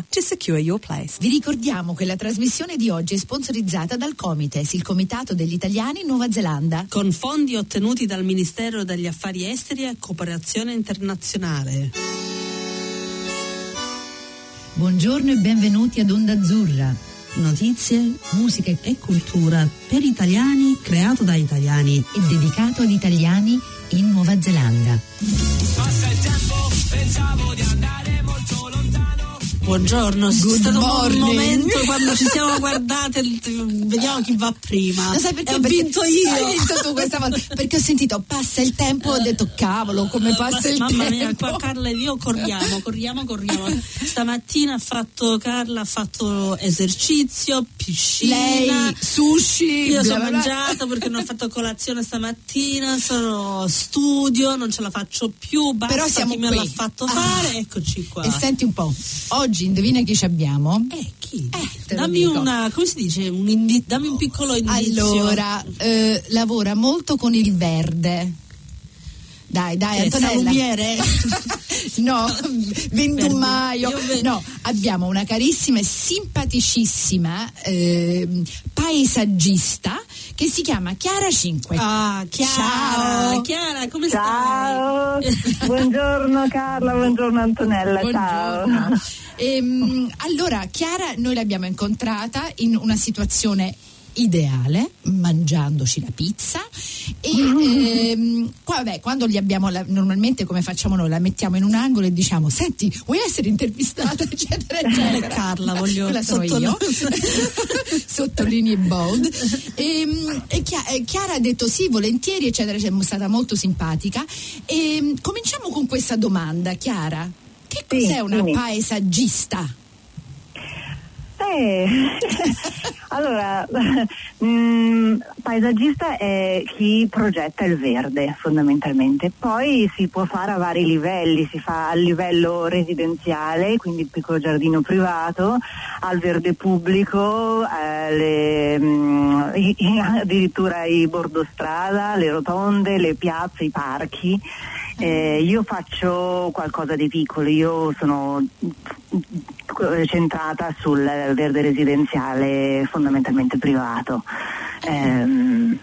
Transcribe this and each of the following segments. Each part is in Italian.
to secure your place. Vi ricordiamo che la trasmissione di oggi è sponsorizzata dal Comites, il Comitato degli Italiani in Nuova Zelanda. Con fondi ottenuti dal Ministero degli Affari Esteri e Cooperazione Internazionale. Buongiorno e benvenuti ad Onda Azzurra. Notizie, musica e cultura per italiani, creato da italiani e dedicato ad italiani in Nuova Zelanda. Passa il tempo, pensavo di andare Buongiorno, c'è stato morning. un momento quando ci siamo guardate, vediamo chi va prima. Lo sai perché? Ho vinto io. Hai vinto tu questa volta. Perché ho sentito passa il tempo, ho detto cavolo, come passa il Mamma tempo. mia, qua Carla e io corriamo, corriamo, corriamo. Stamattina ha fatto Carla ha fatto esercizio, piscina. Lei, sushi, Io sono mangiato perché non ho fatto colazione stamattina, sono studio, non ce la faccio più, basta Però siamo chi me qui. l'ha fatto Ah. fare, eccoci qua. E senti un po', oggi indovina chi ci abbiamo? Eh, chi? lo dammi una, come si dice? Un indi- dammi un piccolo indizio. Allora, eh, lavora molto con il verde. Dai, dai, Che Antonella. salumiere? no, vendumaio. Io ve- No, abbiamo una carissima e simpaticissima ehm, paesaggista che si chiama Chiara Cinque. Ah, Chiara, Ciao. Chiara, come Ciao, stai? buongiorno Carla, buongiorno Antonella, ciao. Buongiorno. Ehm, allora, Chiara, noi l'abbiamo incontrata in una situazione ideale, mangiandoci la pizza e ehm, qua, vabbè, quando gli abbiamo la- normalmente come facciamo noi? La mettiamo in un angolo e diciamo senti vuoi essere intervistata? eccetera eccetera. Carla, voglio quella sono sotto- io. sottolinei bold. E, e e Chiara ha detto sì volentieri eccetera è stata molto simpatica. E cominciamo con questa domanda Chiara. Che Sì, cos'è una dimmi. paesaggista? Eh, allora, mm, paesaggista è chi progetta il verde fondamentalmente, poi si può fare a vari livelli, si fa a livello residenziale, quindi piccolo giardino privato, al verde pubblico, alle, mm, addirittura i bordostrada, le rotonde, le piazze, i parchi. Eh, io faccio qualcosa di piccolo, io sono eh, centrata sul verde residenziale fondamentalmente privato. Ehm,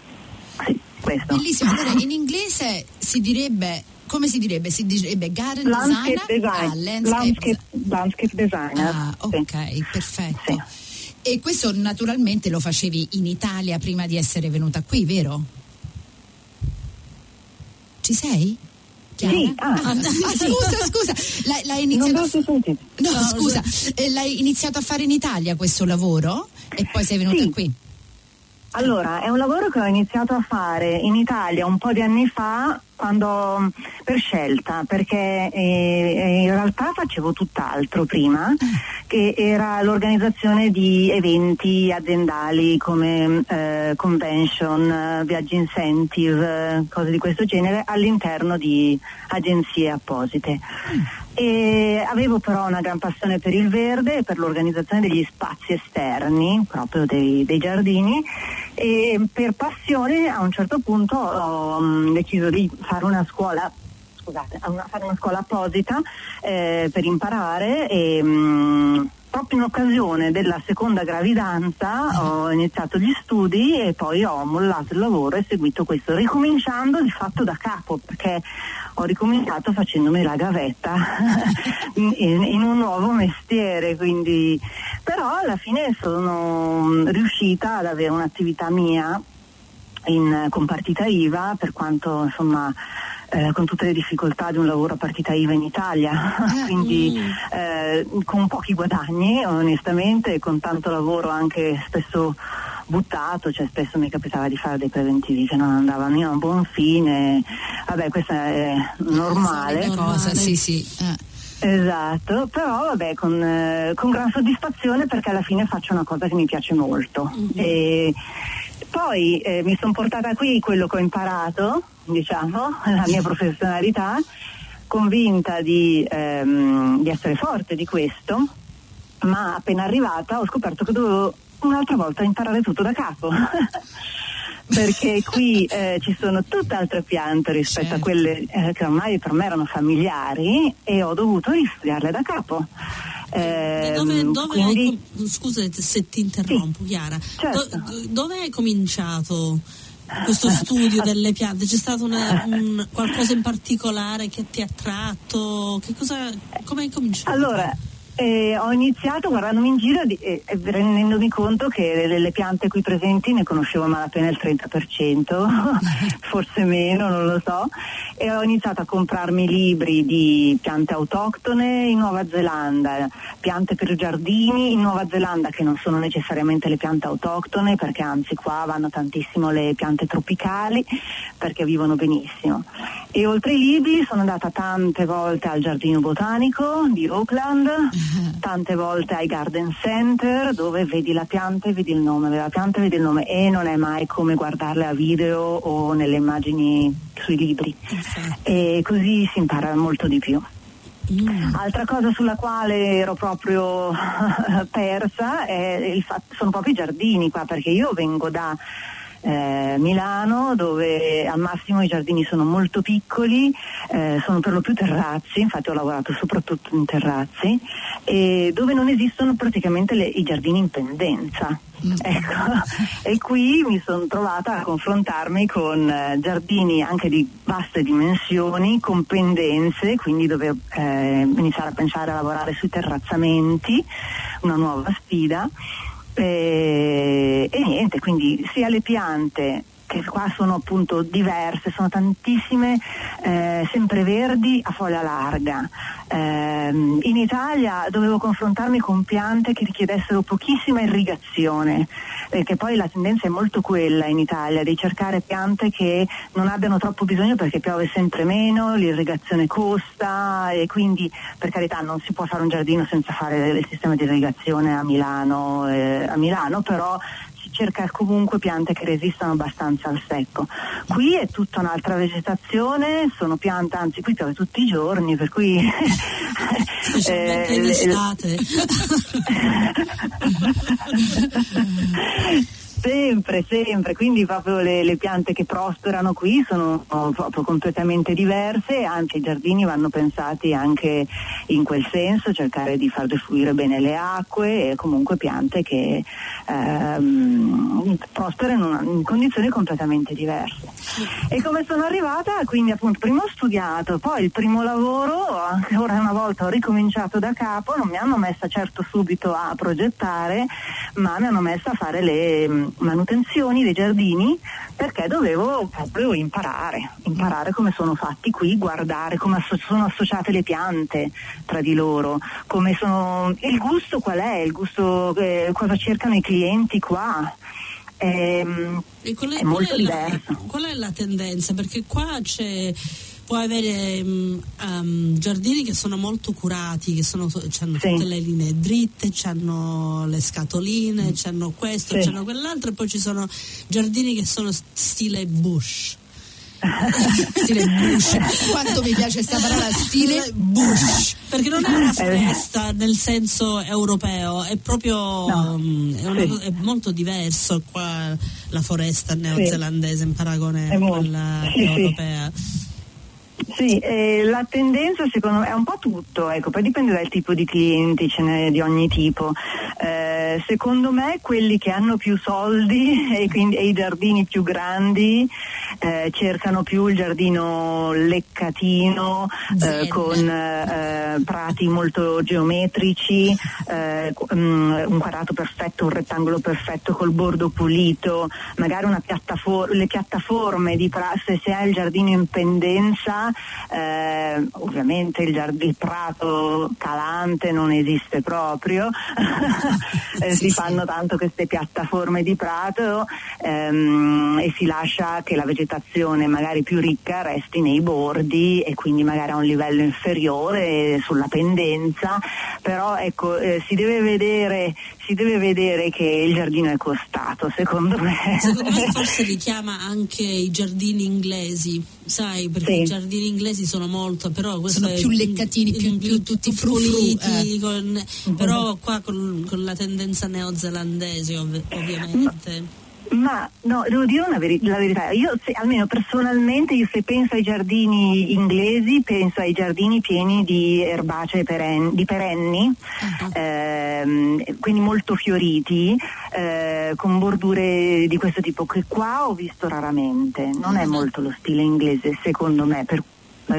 sì, questo. Bellissimo, allora in inglese si direbbe come si direbbe? Si direbbe garden Landscape designer? Ah, design. landscape landscape, landscape designer. Ah, sì. ok, perfetto. Sì. E questo naturalmente lo facevi in Italia prima di essere venuta qui, vero? Ci sei? Chiara? Sì, ah. Ah, scusa, scusa, l'hai, l'hai iniziato. No, scusa, eh, l'hai iniziato a fare in Italia questo lavoro e poi sei venuta Sì. qui? Allora, è un lavoro che ho iniziato a fare in Italia un po' di anni fa quando, per scelta, perché eh, in realtà facevo tutt'altro prima, che era l'organizzazione di eventi aziendali come eh, convention, eh, viaggi incentive, eh, cose di questo genere all'interno di agenzie apposite. E avevo però una gran passione per il verde e per l'organizzazione degli spazi esterni, proprio dei, dei giardini, e per passione a un certo punto ho mm, deciso di fare una scuola scusate, una- fare una scuola apposita eh, per imparare e mm, in occasione della seconda gravidanza ho iniziato gli studi e poi ho mollato il lavoro e seguito questo, ricominciando di fatto da capo perché ho ricominciato facendomi la gavetta in, in- in un nuovo mestiere, quindi però alla fine sono mm, riuscita ad avere un'attività mia in, con partita IVA per quanto insomma eh, con tutte le difficoltà di un lavoro a partita IVA in Italia, quindi eh, con pochi guadagni onestamente e con tanto lavoro anche spesso buttato, cioè spesso mi capitava di fare dei preventivi che non andavano io a buon fine, vabbè questa è normale. Cosa, sì, sì. eh. Esatto, però vabbè con, eh, con gran soddisfazione perché alla fine faccio una cosa che mi piace molto. E poi eh, mi sono portata qui quello che ho imparato, diciamo, la mia professionalità, convinta di, ehm, di essere forte di questo, ma appena arrivata ho scoperto che dovevo un'altra volta imparare tutto da capo. perché qui eh, ci sono tutte altre piante rispetto Certo. a quelle eh, che ormai per me erano familiari e ho dovuto ristudiarle da capo. E Ehm, dove, dove quindi- hai scusa se ti interrompo, Chiara. certo. Do- dove hai cominciato questo studio delle piante? C'è stato una- un- qualcosa in particolare che ti ha attratto? Che cosa, come hai cominciato? Allora, eh, ho iniziato guardandomi in giro e e rendendomi conto che delle piante qui presenti ne conoscevo malapena il 30%, forse meno, non lo so, e ho iniziato a comprarmi libri di piante autoctone in Nuova Zelanda, piante per giardini in Nuova Zelanda che non sono necessariamente le piante autoctone perché anzi qua vanno tantissimo le piante tropicali perché vivono benissimo. E oltre ai libri sono andata tante volte al giardino botanico di Oakland, tante volte ai garden center dove vedi la pianta e vedi il nome, vedi la pianta e vedi il nome e non è mai come guardarle a video o nelle immagini sui libri. Infatti. E così si impara molto di più. Mm. Altra cosa sulla quale ero proprio persa è il fatto, sono proprio i giardini qua, perché io vengo da eh, Milano dove al massimo i giardini sono molto piccoli, eh, sono per lo più terrazzi, infatti ho lavorato soprattutto in terrazzi, e dove non esistono praticamente le- i giardini in pendenza. Ecco, e qui mi sono trovata a confrontarmi con eh, giardini anche di vaste dimensioni, con pendenze, quindi dovevo eh, iniziare a pensare a lavorare sui terrazzamenti, una nuova sfida. E, e niente, quindi sia le piante che qua sono appunto diverse, sono tantissime eh, sempreverdi a foglia larga. Ehm, in Italia dovevo confrontarmi con piante che richiedessero pochissima irrigazione, perché poi la tendenza è molto quella in Italia di cercare piante che non abbiano troppo bisogno perché piove sempre meno, l'irrigazione costa e quindi per carità non si può fare un giardino senza fare il sistema di irrigazione a Milano, eh, a Milano però cerca comunque piante che resistano abbastanza al secco. Qui è tutta un'altra vegetazione, sono piante, anzi qui piove tutti i giorni, per cui eh, in estate. Sempre, sempre, quindi proprio le, le piante che prosperano qui sono oh, proprio completamente diverse, anzi i giardini vanno pensati anche in quel senso, cercare di far defluire bene le acque e comunque piante che ehm, prosperano in, in condizioni completamente diverse. E come sono arrivata? Quindi appunto prima ho studiato, poi il primo lavoro, anche ora una volta ho ricominciato da capo, non mi hanno messa certo subito a progettare, ma mi hanno messa a fare le manutenzioni dei giardini perché dovevo proprio imparare, imparare come sono fatti qui, guardare come asso- sono associate le piante tra di loro, come sono il gusto qual è, il gusto eh, cosa cercano i clienti qua. Ehm, E qual È qual molto la, diverso. qual è la tendenza? Perché qua c'è puoi avere mm, um, giardini che sono molto curati, che sono, hanno Sì. tutte le linee dritte, hanno le scatoline, hanno questo, Sì. hanno quell'altro, e poi ci sono giardini che sono stile bush. Stile Bush. Quanto mi piace questa parola, stile Bush. Perché non è una Eh. foresta nel senso europeo, è proprio No. mm, è, una- Sì. è molto diverso qua la foresta neozelandese in paragone a quella sì. europea. Sì, eh, la tendenza secondo me è un po' tutto, ecco, poi dipende dal tipo di clienti, ce n'è di ogni tipo. Eh, secondo me quelli che hanno più soldi e, quindi, e i giardini più grandi eh, cercano più il giardino leccatino eh, con eh, prati molto geometrici, eh, mm, un quadrato perfetto, un rettangolo perfetto col bordo pulito, magari una piattaforma, le piattaforme di pra- se si ha il giardino in pendenza, eh, ovviamente il, giard- il prato calante non esiste proprio, Eh, si fanno tanto queste piattaforme di prato ehm, e si lascia che la vegetazione magari più ricca resti nei bordi e quindi magari a un livello inferiore sulla pendenza, però ecco eh, si deve vedere si deve vedere che il giardino è costato, secondo me. Secondo me forse richiama anche i giardini inglesi, sai, perché Sì. i giardini inglesi sono molto, però Sono è- più leccatini, più- più tutti frufru, puliti, eh. con- però qua con, con la tendenza neozelandese ov- ovviamente. Ma no, devo dire una veri- la verità, io se, almeno personalmente io se penso ai giardini inglesi penso ai giardini pieni di erbacee peren- di perenni, ehm, quindi molto fioriti, eh, con bordure di questo tipo che qua ho visto raramente, non è molto lo stile inglese secondo me, per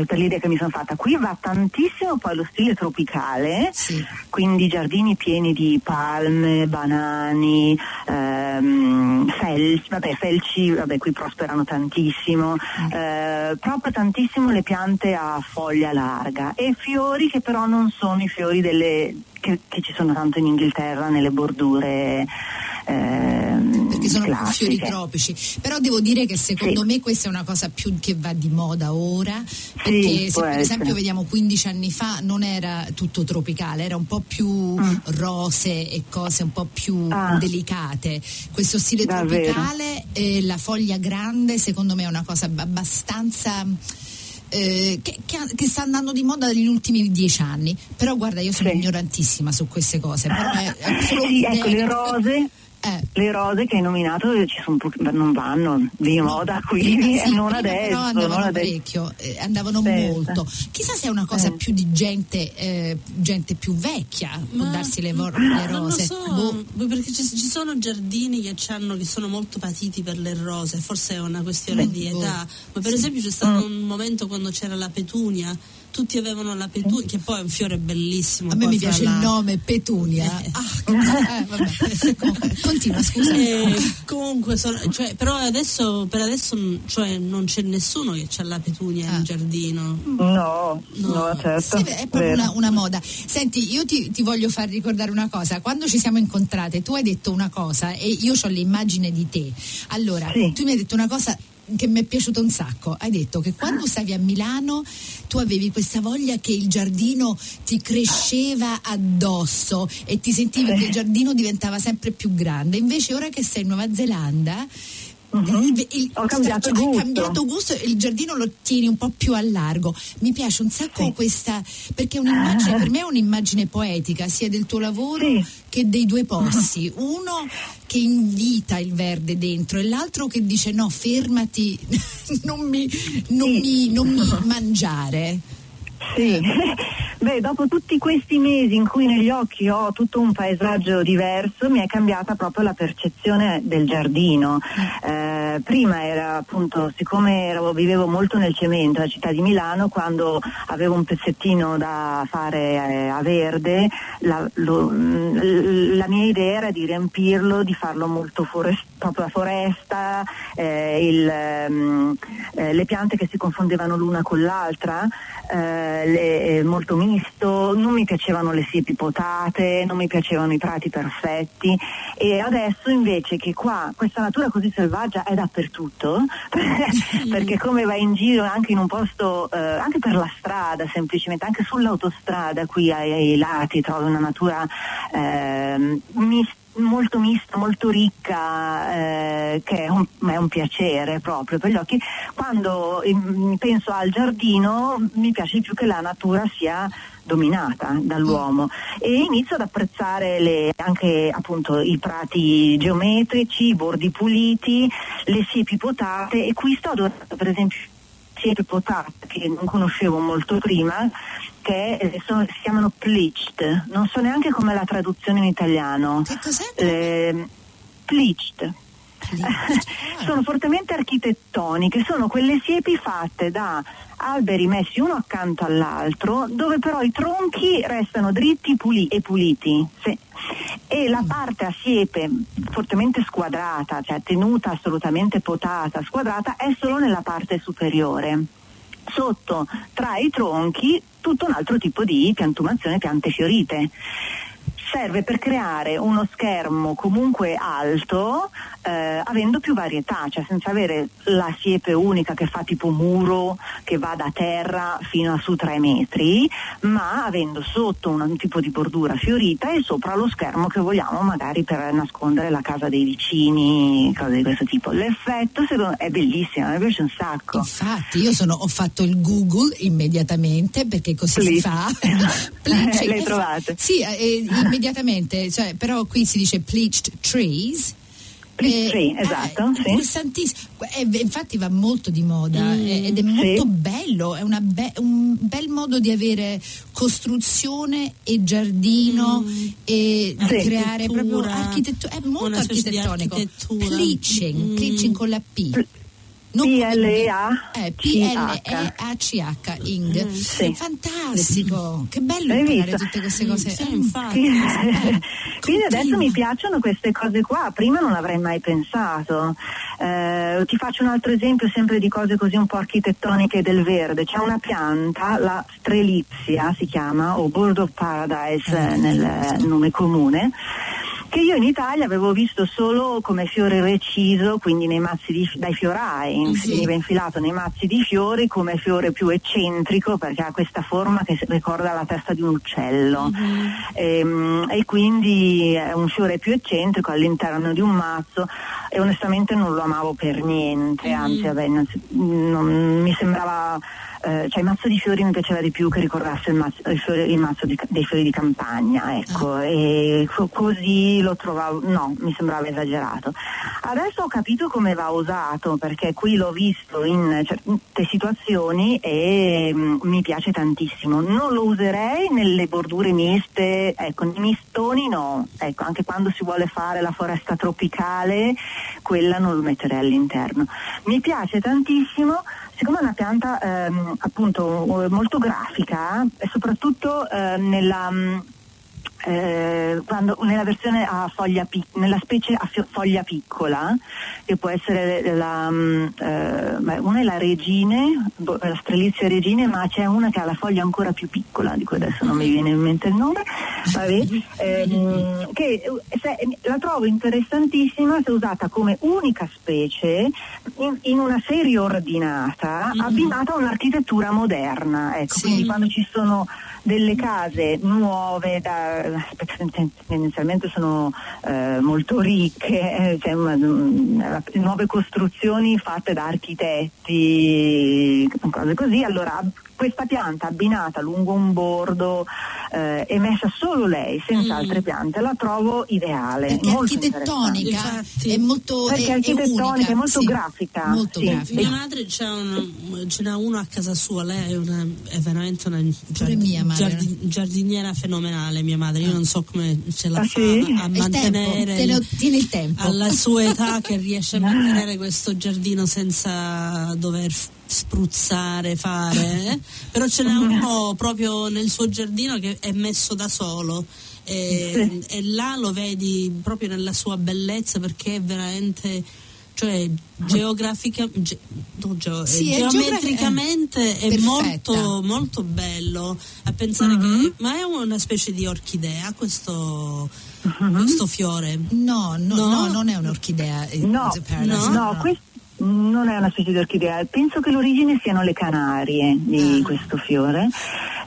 per l'idea che mi sono fatta. Qui va tantissimo poi lo stile tropicale, Sì. quindi giardini pieni di palme, banani, ehm, felci, vabbè, felci, vabbè, qui prosperano tantissimo, eh, proprio tantissimo le piante a foglia larga e fiori che però non sono i fiori delle, che, che ci sono tanto in Inghilterra nelle bordure. Ehm, perché sono classiche. fiori tropici. Però devo dire che secondo Sì. me questa è una cosa più che va di moda ora, perché se può per essere. esempio vediamo 15 anni fa non era tutto tropicale, era un po' più rose e cose un po' più Mm. Ah. delicate. Questo stile Davvero. tropicale e la foglia grande secondo me è una cosa abbastanza... eh, che, che- che sta andando di moda negli ultimi dieci anni però guarda io sono Sì. ignorantissima su queste cose però è, è Sì, ecco, le rose, Eh. le rose che hai nominato ci sono po- non vanno di moda qui, Prima sì, non adesso. però andavano non adesso. parecchio, eh, andavano Certo. molto. Chissà se è una cosa Eh. più di gente, eh, gente più vecchia, può Ma- darsi le, vo- le Non lo rose. so, Boh. perché ci, ci sono giardini che, c'hanno- che sono molto patiti per le rose, forse è una questione di boh. età, ma per Sì. esempio c'è stato un momento quando c'era la petunia, tutti avevano la petunia, che poi è un fiore bellissimo. A me mi piace la- il nome Petunia. Eh. Ah, eh, vabbè. Comunque, Continua, scusa. Eh, comunque, sono- cioè, però adesso, per adesso mm, cioè, non c'è nessuno che ha la petunia Ah. in giardino. No, no, No. certo. Sì, è proprio una, una moda. Senti, io ti, ti voglio far ricordare una cosa. Quando ci siamo incontrate, tu hai detto una cosa e io ho l'immagine di te. Allora, Sì. tu mi hai detto una cosa che mi è piaciuta un sacco. Hai detto che quando stavi a Milano tu avevi questa voglia che il giardino ti cresceva addosso e ti sentivi che il giardino diventava sempre più grande. Invece ora che sei in Nuova Zelanda il- il- Ho cambiato gusto. cambiato gusto e il giardino lo tieni un po' più a largo. Mi piace un sacco Sì. questa, perché è un'immagine, per me è un'immagine poetica sia del tuo lavoro Sì. che dei due posti. Uno che invita il verde dentro e l'altro che dice no, fermati, non mi, non mi, non mi mangiare. Sì, beh, dopo tutti questi mesi in cui negli occhi ho tutto un paesaggio diverso, mi è cambiata proprio la percezione del giardino. Eh, prima era appunto, siccome ero- vivevo molto nel cemento, la città di Milano, quando avevo un pezzettino da fare eh, a verde, la, lo- mm, la mia idea era di riempirlo, di farlo molto forest- proprio a foresta, eh, il, ehm, eh, le piante che si confondevano l'una con l'altra, eh, le- eh, molto misto, non mi piacevano le siepi potate, non mi piacevano i prati perfetti. E adesso invece che qua questa natura così selvaggia è dappertutto, perché come vai in giro anche in un posto, eh, anche per la strada semplicemente, anche sull'autostrada qui ai, ai lati trovi una natura ehm, mista molto mista, molto ricca, eh, che è un, è un piacere proprio per gli occhi. Quando mm, penso al giardino mi piace di più che la natura sia dominata dall'uomo e inizio ad apprezzare le- anche appunto i prati geometrici, i bordi puliti, le siepi potate e qui sto adorando per esempio siepi potate che non conoscevo molto prima che eh, sono- si chiamano pleached, non so neanche come la traduzione in italiano. Che cos'è? Eh, pleached. sono fortemente architettoniche, sono quelle siepi fatte da alberi messi uno accanto all'altro, dove però i tronchi restano dritti puli- e puliti. Sì. E la parte a siepe fortemente squadrata, cioè tenuta assolutamente potata, squadrata, è solo nella parte superiore. Sotto, tra i tronchi, tutto un altro tipo di piantumazione, piante fiorite. Serve per creare uno schermo comunque alto eh, avendo più varietà, cioè senza avere la siepe unica che fa tipo muro che va da terra fino a su tre metri, ma avendo sotto un tipo di bordura fiorita e sopra lo schermo che vogliamo magari per nascondere la casa dei vicini, cose di questo tipo. L'effetto secondo è bellissimo, mi piace un sacco. Infatti, io sono- ho fatto il Google immediatamente perché così si Please. fa. Le hai e fa- trovate? Sì, eh, immediatamente, cioè, però qui si dice bleached trees. Split tree, esatto, sì. Interessantissimo. Eh, infatti va molto di moda eh, ed è molto bello, è una be- un bel modo di avere costruzione e giardino e di Sì. creare proprio Architettura. È molto architettonico. Pleaching, Mm. pleaching con la P. Non P-L-E-A eh, C-H. P-L-E-A-C-H, Ing. Sì. Fantastico, che bello Hai imparare visto? tutte queste cose. Sì, Mm. infatti. Quindi, quindi adesso mi piacciono queste cose qua, prima non avrei mai pensato. Eh, ti faccio un altro esempio sempre di cose così un po' architettoniche del verde. C'è una pianta, la strelizia si chiama, o Bird of Paradise eh, nel eh, nome comune, che io in Italia avevo visto solo come fiore reciso, quindi nei mazzi di, dai fiorai, Sì. veniva infilato nei mazzi di fiori come fiore più eccentrico perché ha questa forma che ricorda la testa di un uccello. Ehm, e quindi è un fiore più eccentrico all'interno di un mazzo e onestamente non lo amavo per niente, anzi vabbè, non, non- mi sembrava eh, cioè il mazzo di fiori mi piaceva di più che ricordasse il mazzo, il fiore- il mazzo di- dei fiori di campagna, ecco, e co- così lo trovavo, no, mi sembrava esagerato. Adesso ho capito come va usato, perché qui l'ho visto in certe situazioni e mm, mi piace tantissimo. Non lo userei nelle bordure miste, ecco, nei mistoni no, ecco, anche quando si vuole fare la foresta tropicale, quella non lo metterei all'interno. Mi piace tantissimo siccome è una pianta ehm, appunto eh, molto grafica e soprattutto eh, nella, mm, eh, quando- nella versione a foglia pic- nella specie a fio- foglia piccola che può essere la, mm, eh, una è la regine bo- la strelizia regine ma c'è una che ha la foglia ancora più piccola di cui adesso non mi viene in mente il nome vabbè, ehm, che eh, se- la trovo interessantissima se usata come unica specie in, in una serie ordinata abbinata a un'architettura moderna ecco, Sì. quindi quando ci sono delle case nuove, da, tendenzialmente sono eh, molto ricche, eh, cioè, una- una- nuove costruzioni fatte da architetti, cose così, allora questa pianta abbinata lungo un bordo eh, e messa solo lei, senza Mm. altre piante, la trovo ideale. Perché è molto architettonica, Infatti. è molto Perché è- è architettonica, unica, è molto sì, grafica, Molto sì. grafica. Mia madre c'è un- ce n'ha uno a casa sua, lei è, una- è veramente una Pure mia madre. giardi- giardiniera fenomenale mia madre, io non so come ce la Ah, fa sì? a Il tempo, mantenere te lo- tieni il tempo. alla sua età che riesce a mantenere questo giardino senza dover spruzzare, fare, eh? però ce n'è uno proprio nel suo giardino che è messo da solo. E, e là lo vedi proprio nella sua bellezza perché è veramente cioè geografica ge- no, geo- Sì, eh, è geogra- geometricamente è molto molto bello a pensare che ma è una specie di orchidea questo, questo fiore No, no, No? no, non è un'orchidea. eh, No, no, questo non è una specie di orchidea, penso che l'origine siano le Canarie di Ah. questo fiore.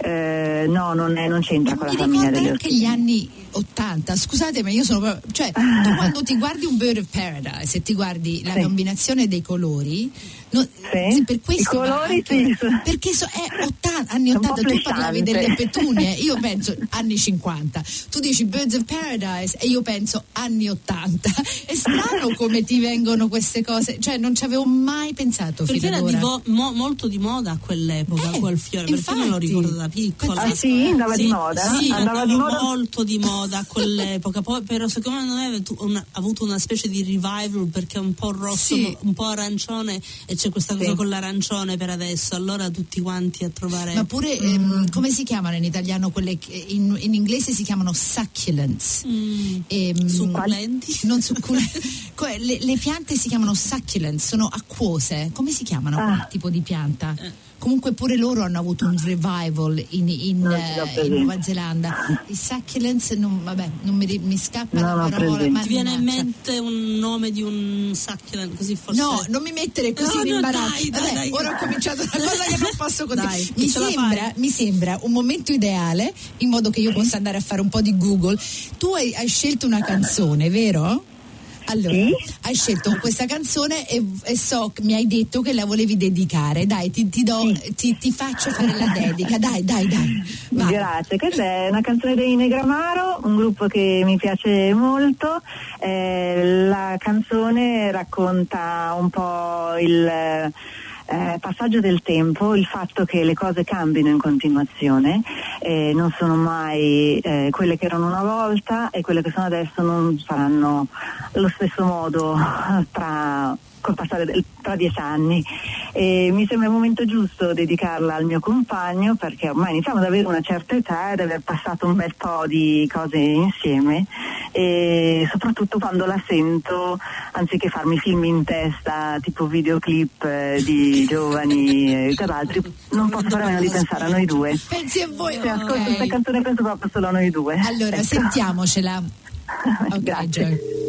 Eh, no, non, è- non c'entra con Mi la famiglia delle anche orchidee. gli anni 80, scusate ma io sono proprio, cioè tu quando ti guardi un Bird of Paradise e ti guardi la Sì. combinazione dei colori, no- Sì. sì, per questo I colori anche- sì. perché so- è 80, anni È un po' 80, tu parlavi delle petunie, io penso anni 50, tu dici Birds of Paradise e io penso anni 80, è strano come ti vengono queste cose, cioè non ci avevo mai pensato perché fino era di vo- mo- molto di moda a quell'epoca Eh, quel fiore perché me lo infatti. ricordo da piccola Ah sì? Andava di moda? sì, Andava andava di moda? molto di moda a quell'epoca poi però secondo me ha avuto una specie di revival perché è un po' rosso Sì. un po' arancione e c'è questa cosa Sì. con l'arancione per adesso allora tutti quanti a trovare Ma pure, ehm, come si chiamano in italiano quelle che in, in inglese si chiamano succulents? Mm. Ehm, Succulenti? Non succulenti. Le, le piante si chiamano succulents, sono acquose. Come si chiamano Ah. quel tipo di pianta? Eh. Comunque pure loro hanno avuto un revival in, in, ci eh, in. Nuova Zelanda. I succulents, non, vabbè, non mi, mi scappa No, la no, parola. ma ti viene in mente un nome di un succulent così forse No, non mi mettere così No, in no, imbarazzo. dai, dai, Vabbè, dai. ora ho cominciato una cosa che non posso continuare. Dai, mi, sembra, mi sembra un momento ideale, in modo che io possa andare a fare un po' di Google. Tu hai, hai scelto una canzone, vero? Allora, Sì? hai scelto questa canzone e, e so che mi hai detto che la volevi dedicare. Dai, ti, ti do, ti, ti faccio fare la dedica. Dai, dai, dai. Vai. Grazie, questa è una canzone dei Negramaro, un gruppo che mi piace molto. Eh, la canzone racconta un po' il eh, passaggio del tempo, il fatto che le cose cambino in continuazione, eh, non sono mai eh, quelle che erano una volta e quelle che sono adesso non saranno allo stesso modo tra col passare del, tra dieci anni. E mi sembra il momento giusto dedicarla al mio compagno perché ormai iniziamo ad avere una certa età ed aver passato un bel po' di cose insieme e soprattutto quando la sento anziché farmi film in testa tipo videoclip eh, di giovani e altri non posso fare a meno di pensare a noi due. Pensi a voi? Se ascolto ok. questa canzone penso proprio solo a noi due. Allora, Ecco. sentiamocela. Ok, Grazie. Joy.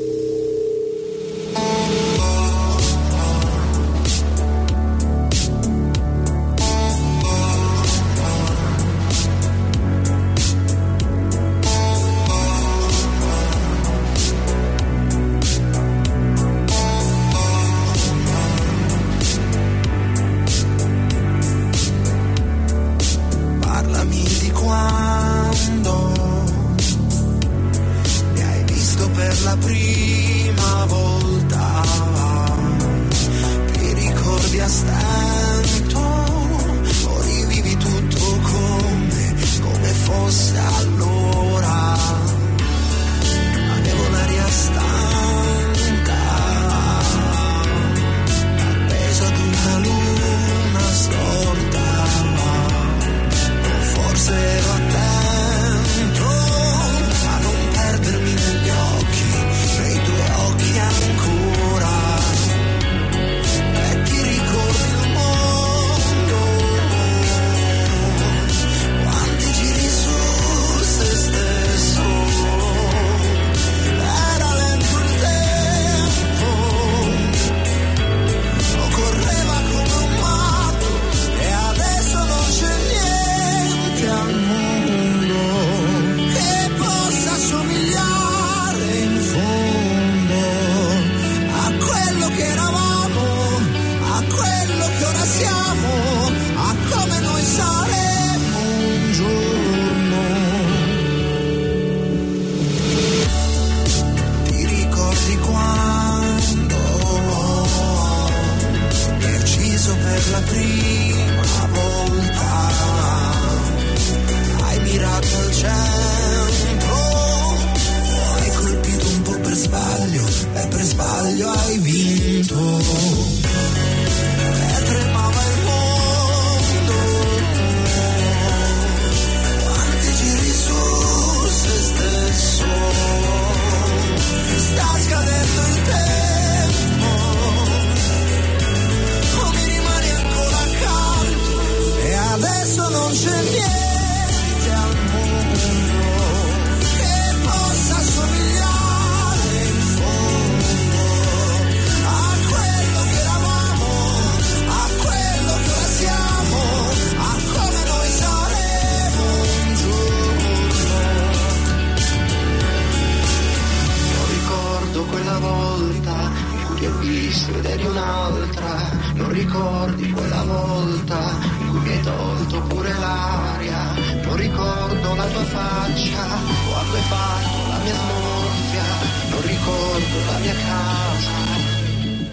Faccia quando hai fatto la mia smorfia. Non ricordo la mia casa.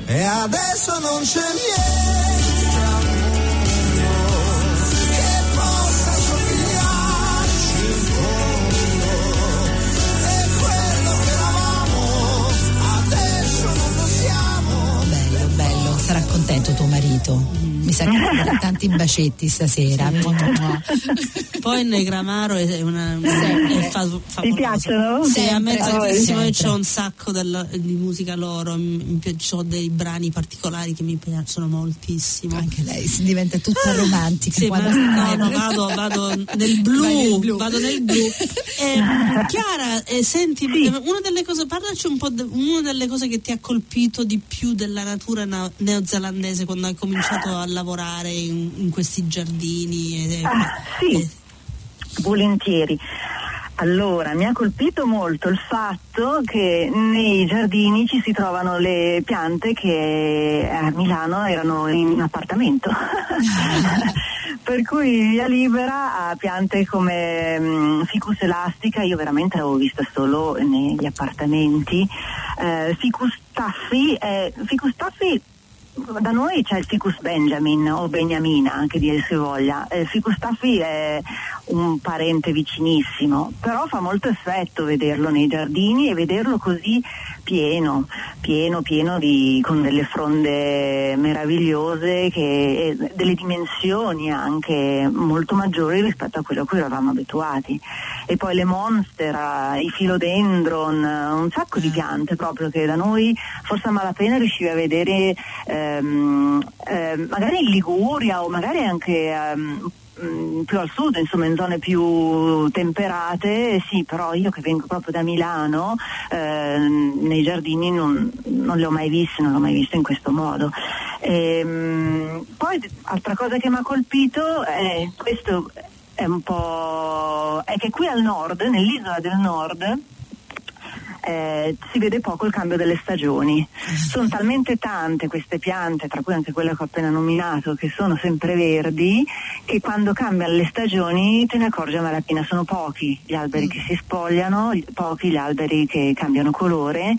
E adesso non c'è niente al mondo che possa somigliarci in fondo. E quello che eravamo adesso non lo siamo. Bello, bello. Sarà contento tuo marito. Mi sa che tanti bacetti stasera. Mua. Poi Negramaro è una, è fa, Ti piacciono? Sì, a me tantissimo e c'è un sacco del- di musica loro, sono dei brani particolari che mi piacciono moltissimo. Anche lei si diventa tutta romantica. Sì, ma no, no, vado, vado nel blu, blu. vado nel blu. Eh, Chiara, eh, senti, eh, una delle cose, parlaci un po' di una delle cose che ti ha colpito di più della natura na- neozelandese quando hai cominciato a lavorare in, in questi giardini. e- Ah, sì. e- Volentieri. Allora, mi ha colpito molto il fatto che nei giardini ci si trovano le piante che a Milano erano in appartamento. per cui via libera ha piante come mm, ficus elastica, io veramente l'avevo vista solo negli appartamenti. Eh, ficus taffi, eh, ficus taffi da noi c'è il ficus benjamin o beniamina anche dire si voglia. Il ficus taffi è un parente vicinissimo però fa molto effetto vederlo nei giardini e vederlo così pieno pieno pieno di, con delle fronde meravigliose che, e delle dimensioni anche molto maggiori rispetto a quello a cui eravamo abituati. E poi le monster i philodendron un sacco di piante proprio che da noi forse a malapena riuscivi a vedere ehm, ehm, magari in Liguria o magari anche ehm, mh, più al sud, insomma in zone più temperate, sì, però io che vengo proprio da Milano, ehm, nei giardini non, non li ho mai visti, non li ho mai visti in questo modo. Ehm, poi altra cosa che mi ha colpito è questo è un po' è che qui al nord, nell'isola del nord, eh, si vede poco il cambio delle stagioni. Sono talmente tante queste piante, tra cui anche quelle che ho appena nominato, che sono sempre verdi, che quando cambiano le stagioni te ne accorgi a malapena. Sono pochi gli alberi che si spogliano, pochi gli alberi che cambiano colore.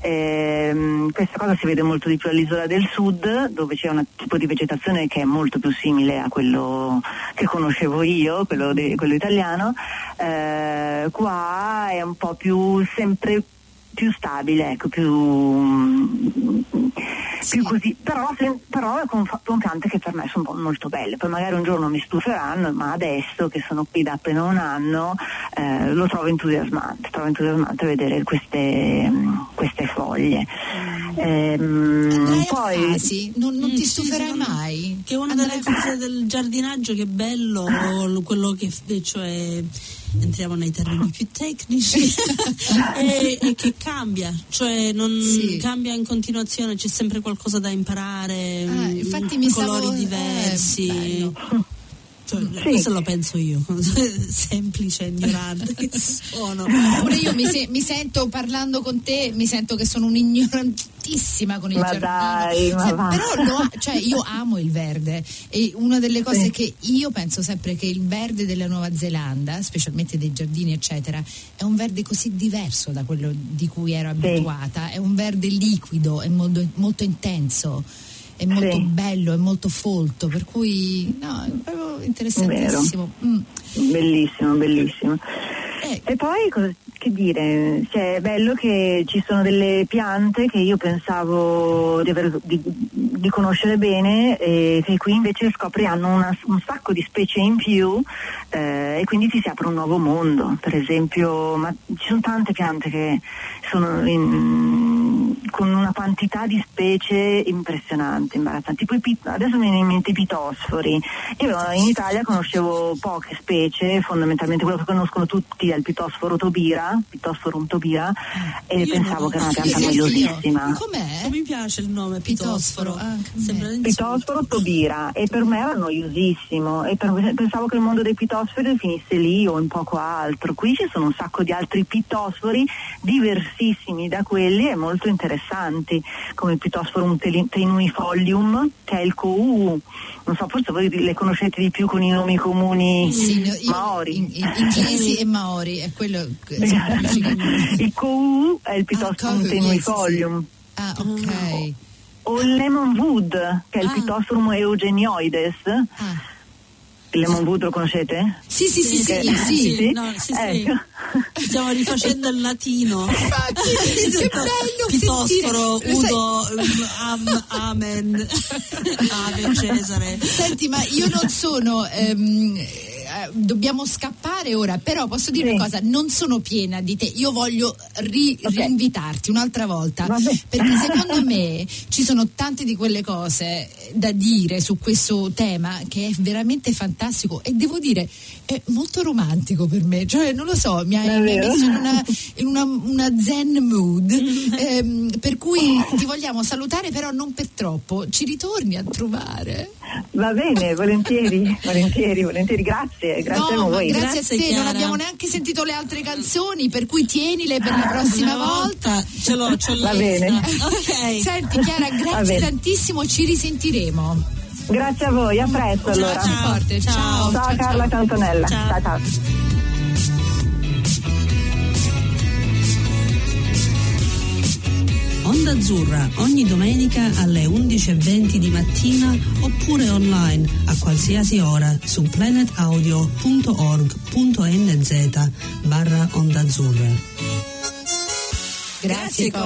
Eh, questa cosa si vede molto di più all'isola del sud, dove c'è un tipo di vegetazione che è molto più simile a quello che conoscevo io, quello, de, quello italiano. Eh, qua è un po' più sempre più stabile, ecco, più, più così, però, però con, con piante che per me sono molto belle, poi magari un giorno mi stuferanno, ma adesso che sono qui da appena un anno eh, lo trovo entusiasmante, trovo entusiasmante vedere queste, queste foglie. Ehm, poi Fasi, non, non Mm, ti sì, stuferai mai? Che una Andrai delle cose del giardinaggio che è bello, quello che cioè entriamo nei termini più tecnici, è, è che cambia, cioè non Sì. cambia in continuazione, c'è sempre qualcosa da imparare, Ah, mm, infatti mi colori stavo- eh, diversi. bello. Cioè, Sì. Questo lo penso io, semplice ignorante che sono. Pure io mi, se- mi sento parlando con te, mi sento che sono un'ignorantissima con il Ma giardino. dai, ma Se- però lo- cioè, io amo il verde e una delle cose Sì. che io penso sempre che il verde della Nuova Zelanda, specialmente dei giardini eccetera, è un verde così diverso da quello di cui ero abituata, è un verde liquido, è molto, molto intenso. È molto Sì. bello, è molto folto, per cui no, interessantissimo. Mm. Bellissimo, bellissimo. Eh, E poi cosa- che dire, cioè, è bello che ci sono delle piante che io pensavo di, aver- di- di conoscere bene e che qui invece scopri hanno una- un sacco di specie in più eh, e quindi ti si apre un nuovo mondo. Per esempio, ma ci sono tante piante che sono in- con una quantità di specie impressionante, imbarazzante. Tipo i pit- adesso mi viene in mente i pitosfori. Io in Italia conoscevo poche specie, fondamentalmente quello che conoscono tutti è il pitosforo tobira, pitosforum tobira, e Io pensavo no. che era una pianta Io- noiosissima. Com'è? Mi piace il nome Pitosforo, pitosforo, anche a me. sembra un insulto. Pitosforo tobira e per me era noiosissimo e per- pensavo che il mondo dei pitosfori finisse lì o in poco altro. Qui ci sono un sacco di altri pitosfori diversissimi da quelli e molto interessanti, come tenuifolium, che è il COU. Non so, forse voi le conoscete di più con i nomi comuni Sì, maori. in- in- inglesi e maori, è quello che il COU è il Ah, pitosforum Cohu, tenuifolium. Ah, ok. O il lemon wood, che è il Ah. pitosforum eugenioides. Ah. Lemon wood lo conoscete? Sì, sì, sì, sì, Che- sì. sì? no, sì, sì. Ecco. Stiamo rifacendo il latino. Infatti, che bello Pitosforo, sentire- Sai- Udo, um, am, amen, ave Cesare. Senti, ma io non sono. ehm, eh, dobbiamo scappare ora, però posso dire Sì. una cosa: non sono piena di te. Io voglio ri- Ok. rinvitarti un'altra volta. Vabbè. Perché secondo me ci sono tante di quelle cose da dire su questo tema che è veramente fantastico e devo dire è molto romantico per me. Cioè, non lo so, mi hai, mi messo in una, in una, una zen mood. ehm, per cui ti vogliamo salutare, però non per troppo. Ci ritorni a trovare. Va bene, volentieri, volentieri, volentieri, grazie. grazie, No, a voi. grazie, Grazie, a te, non Chiara. abbiamo neanche sentito le altre canzoni, per cui tienile per la prossima Una volta. ce l'ho, ce l'ho. Va bene. Ok. Senti Chiara, grazie tantissimo, ci risentiremo. Grazie a voi, a presto allora. Baci forte, ciao. Ciao Carla e Antonella. Ciao. ciao. ciao. Onda Azzurra ogni domenica alle 11.20 di mattina oppure online a qualsiasi ora su planetaudio.org.nz barra Onda Azzurra. Grazie,